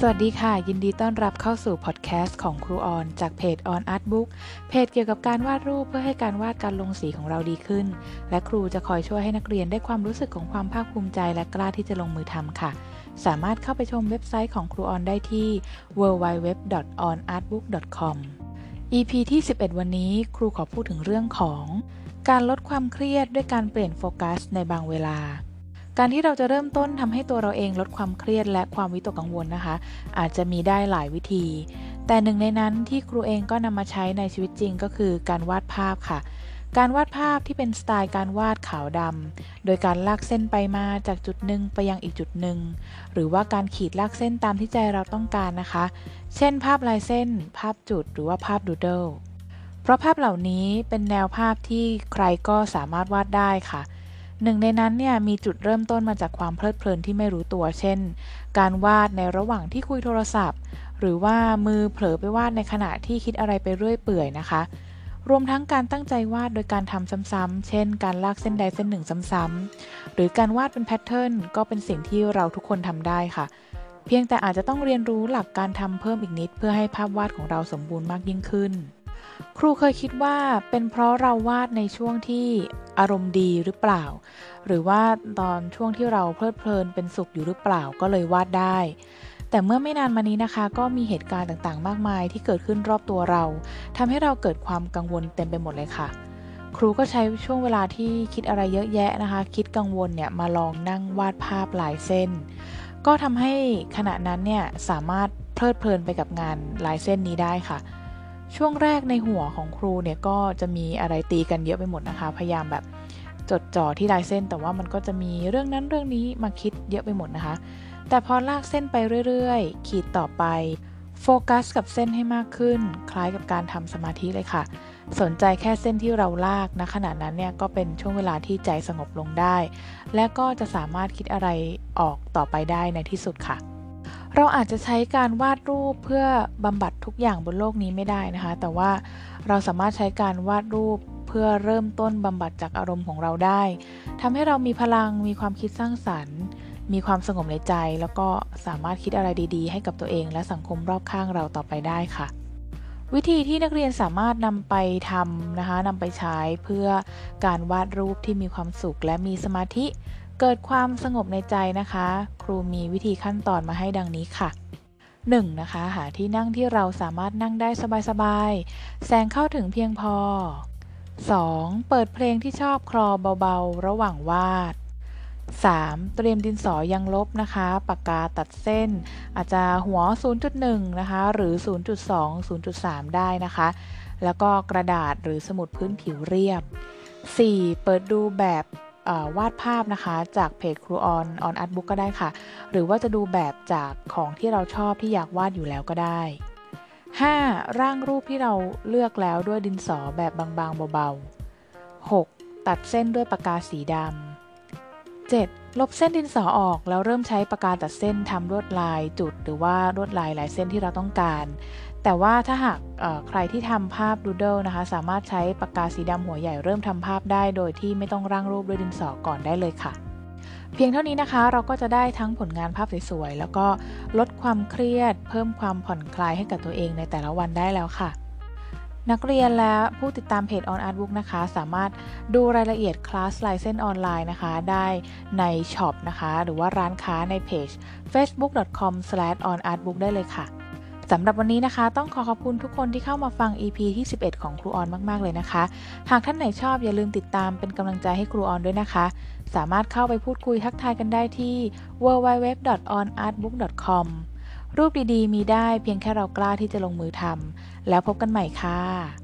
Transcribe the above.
สวัสดีค่ะ ยินดีต้อนรับเข้าสู่พอดแคสต์ของครูออนจากเพจ On Art Book เพจเกี่ยวกับการวาดรูปเพื่อให้การวาดการลงสีของเราดีขึ้น และครูจะคอยช่วยให้นักเรียนได้ความรู้สึกของความภาคภูมิใจและกล้าที่จะลงมือทำค่ะ สามารถเข้าไปชมเว็บไซต์ของครูออนได้ที่ www.onartbook.com EP ที่ 11 วันนี้ครูขอพูดถึงเรื่องของ การลดความเครียดด้วยการเปลี่ยนโฟกัสในบางเวลา การที่เราจะเริ่มต้นทำให้ตัวเราเองลดความเครียดและความวิตกกังวลนะคะ อาจจะมีได้หลายวิธี แต่หนึ่งในนั้นที่ครูเองก็นำมาใช้ในชีวิตจริงก็คือการวาดภาพค่ะ การวาดภาพที่เป็นสไตล์การวาดขาวดำโดยการลากเส้นไปมาจากจุดหนึ่งไปยังอีกจุดหนึ่งหรือว่าการขีดลากเส้นตามที่ใจเราต้องการนะคะ เช่น ภาพลายเส้น ภาพจุดหรือว่าภาพดูเดิลเพราะภาพเหล่านี้เป็นแนวภาพที่ใครก็สามารถวาดได้ค่ะ หนึ่งในนั้นเนี่ยมีจุดเริ่มต้นมาจากความเพลิดเพลินที่ไม่รู้ตัว เช่น การวาดในระหว่างที่คุยโทรศัพท์ หรือว่ามือเผลอไปวาดในขณะที่คิดอะไรไปเรื่อยเปื่อยนะคะ รวมทั้งการตั้งใจวาดโดยการทำซ้ำๆ เช่น การลากเส้นใดเส้นหนึ่งซ้ำๆ หรือการวาดเป็นแพทเทิร์นก็เป็นสิ่งที่เราทุกคนทำได้ค่ะ เพียงแต่อาจจะต้องเรียนรู้หลักการทำเพิ่มอีกนิด เพื่อให้ภาพวาดของเราสมบูรณ์มากยิ่งขึ้น ครูเคยคิดว่าเป็นเพราะเราวาดในช่วงที่อารมณ์ดีหรือเปล่า หรือว่าตอนช่วงที่เราเพลิดเพลินเป็นสุขอยู่หรือเปล่าก็เลยวาดได้ แต่เมื่อไม่นานมานี้นะคะ ก็มีเหตุการณ์ต่างๆ มากมายที่เกิดขึ้นรอบตัวเราทำให้เราเกิดความกังวลเต็มไปหมดเลยค่ะ ครูก็ใช้ช่วงเวลาที่คิดอะไรเยอะแยะนะคะ คิดกังวลเนี่ยมาลองนั่งวาดภาพลายเส้น ก็ทำให้ขณะนั้นเนี่ยสามารถเพลิดเพลินไปกับงานลายเส้นนี้ได้ค่ะ ช่วงแรกในหัวของครูเนี่ยก็จะมีอะไรตีกันเยอะไปหมดนะคะ พยายามแบบจดจ่อที่ลายเส้น แต่ว่ามันก็จะมีเรื่องนั้นเรื่องนี้มาคิดเยอะไปหมดนะคะ แต่พอลากเส้นไปเรื่อยๆ ขีดต่อไปโฟกัสกับเส้นให้มากขึ้น คล้ายกับการทำสมาธิเลยค่ะ สนใจแค่เส้นที่เราลากนะขณะนั้นเนี่ยก็เป็นช่วงเวลาที่ใจสงบลงได้ และก็จะสามารถคิดอะไรออกต่อไปได้ในที่สุดค่ะ เราอาจจะใช้การวาดรูปเพื่อบำบัดทุกอย่างบนโลกนี้ไม่ได้นะคะ แต่ว่าเราสามารถใช้การวาดรูปเพื่อเริ่มต้นบำบัดจากอารมณ์ของเราได้ทำให้เรามีพลังมีความคิดสร้างสรรค์ มีความสงบในใจ แล้วก็สามารถคิดอะไรดีๆ ให้กับตัวเองและสังคมรอบข้างเราต่อไปได้ค่ะ วิธีที่นักเรียนสามารถนำไปทำนะคะนำไปใช้เพื่อการวาดรูปที่มีความสุขและมีสมาธิ เกิดความสงบในใจนะคะ ครูมีวิธีขั้นตอนมาให้ดังนี้ค่ะ 1. นะคะ หาที่นั่งที่เราสามารถนั่งได้สบายๆ แสงเข้าถึงเพียงพอ 2. เปิดเพลงที่ชอบคลอเบาๆ ระหว่างวาด 3. เตรียมดินสอยังลบนะคะ ปากกาตัดเส้น อาจจะหัว 0.1 นะคะ หรือ 0.2 0.3 ได้นะคะ แล้วก็กระดาษหรือสมุดพื้นผิวเรียบ 4. เปิดดูแบบ วาดภาพนะคะจากเพจครูออนออนอาร์ตบุ๊กก็ได้ค่ะ หรือว่าจะดูแบบจากของที่เราชอบที่อยากวาดอยู่แล้วก็ได้ 5. ร่างรูปที่เราเลือกแล้วด้วยดินสอแบบบางๆเบาๆ 6. ตัดเส้นด้วยปากกาสีดำ 7. ลบเส้นดินสอออกแล้วเริ่มใช้ปากกาตัดเส้นทำลวดลายจุด หรือว่าลวดลายหลายเส้นที่เราต้องการ แต่ว่าถ้าหากใครที่ทำภาพ doodle นะคะ สามารถใช้ปากกาสีดำหัวใหญ่เริ่มทำภาพได้ โดยที่ไม่ต้องร่างรูปด้วยดินสอก่อนได้เลยค่ะ เพียงเท่านี้นะคะ เราก็จะได้ทั้งผลงานภาพสวยๆ แล้วก็ลดความเครียด เพิ่มความผ่อนคลายให้กับตัวเองในแต่ละวันได้แล้วค่ะนักเรียนและผู้ติดตามเพจ On Art Book นะคะ สามารถดูรายละเอียดคลาสลายเส้นออนไลน์นะคะ ได้ใน shop นะคะ หรือว่าร้านค้าในเพจ facebook.com/onartbook ได้เลยค่ะ สำหรับวันนี้นะคะ ต้องขอขอบคุณทุกคนที่เข้ามาฟัง EP ที่ 11 ของครูออนมาก ๆ เลยนะคะ หากท่านไหนชอบอย่าลืมติดตามเป็นกำลังใจให้ครูออนด้วยนะคะ สามารถเข้าไปพูดคุยทักทายกันได้ที่ www.onartbook.com รูปดีๆ มีได้เพียงแค่เรากล้าที่จะลงมือทำแล้วพบกันใหม่ค่ะ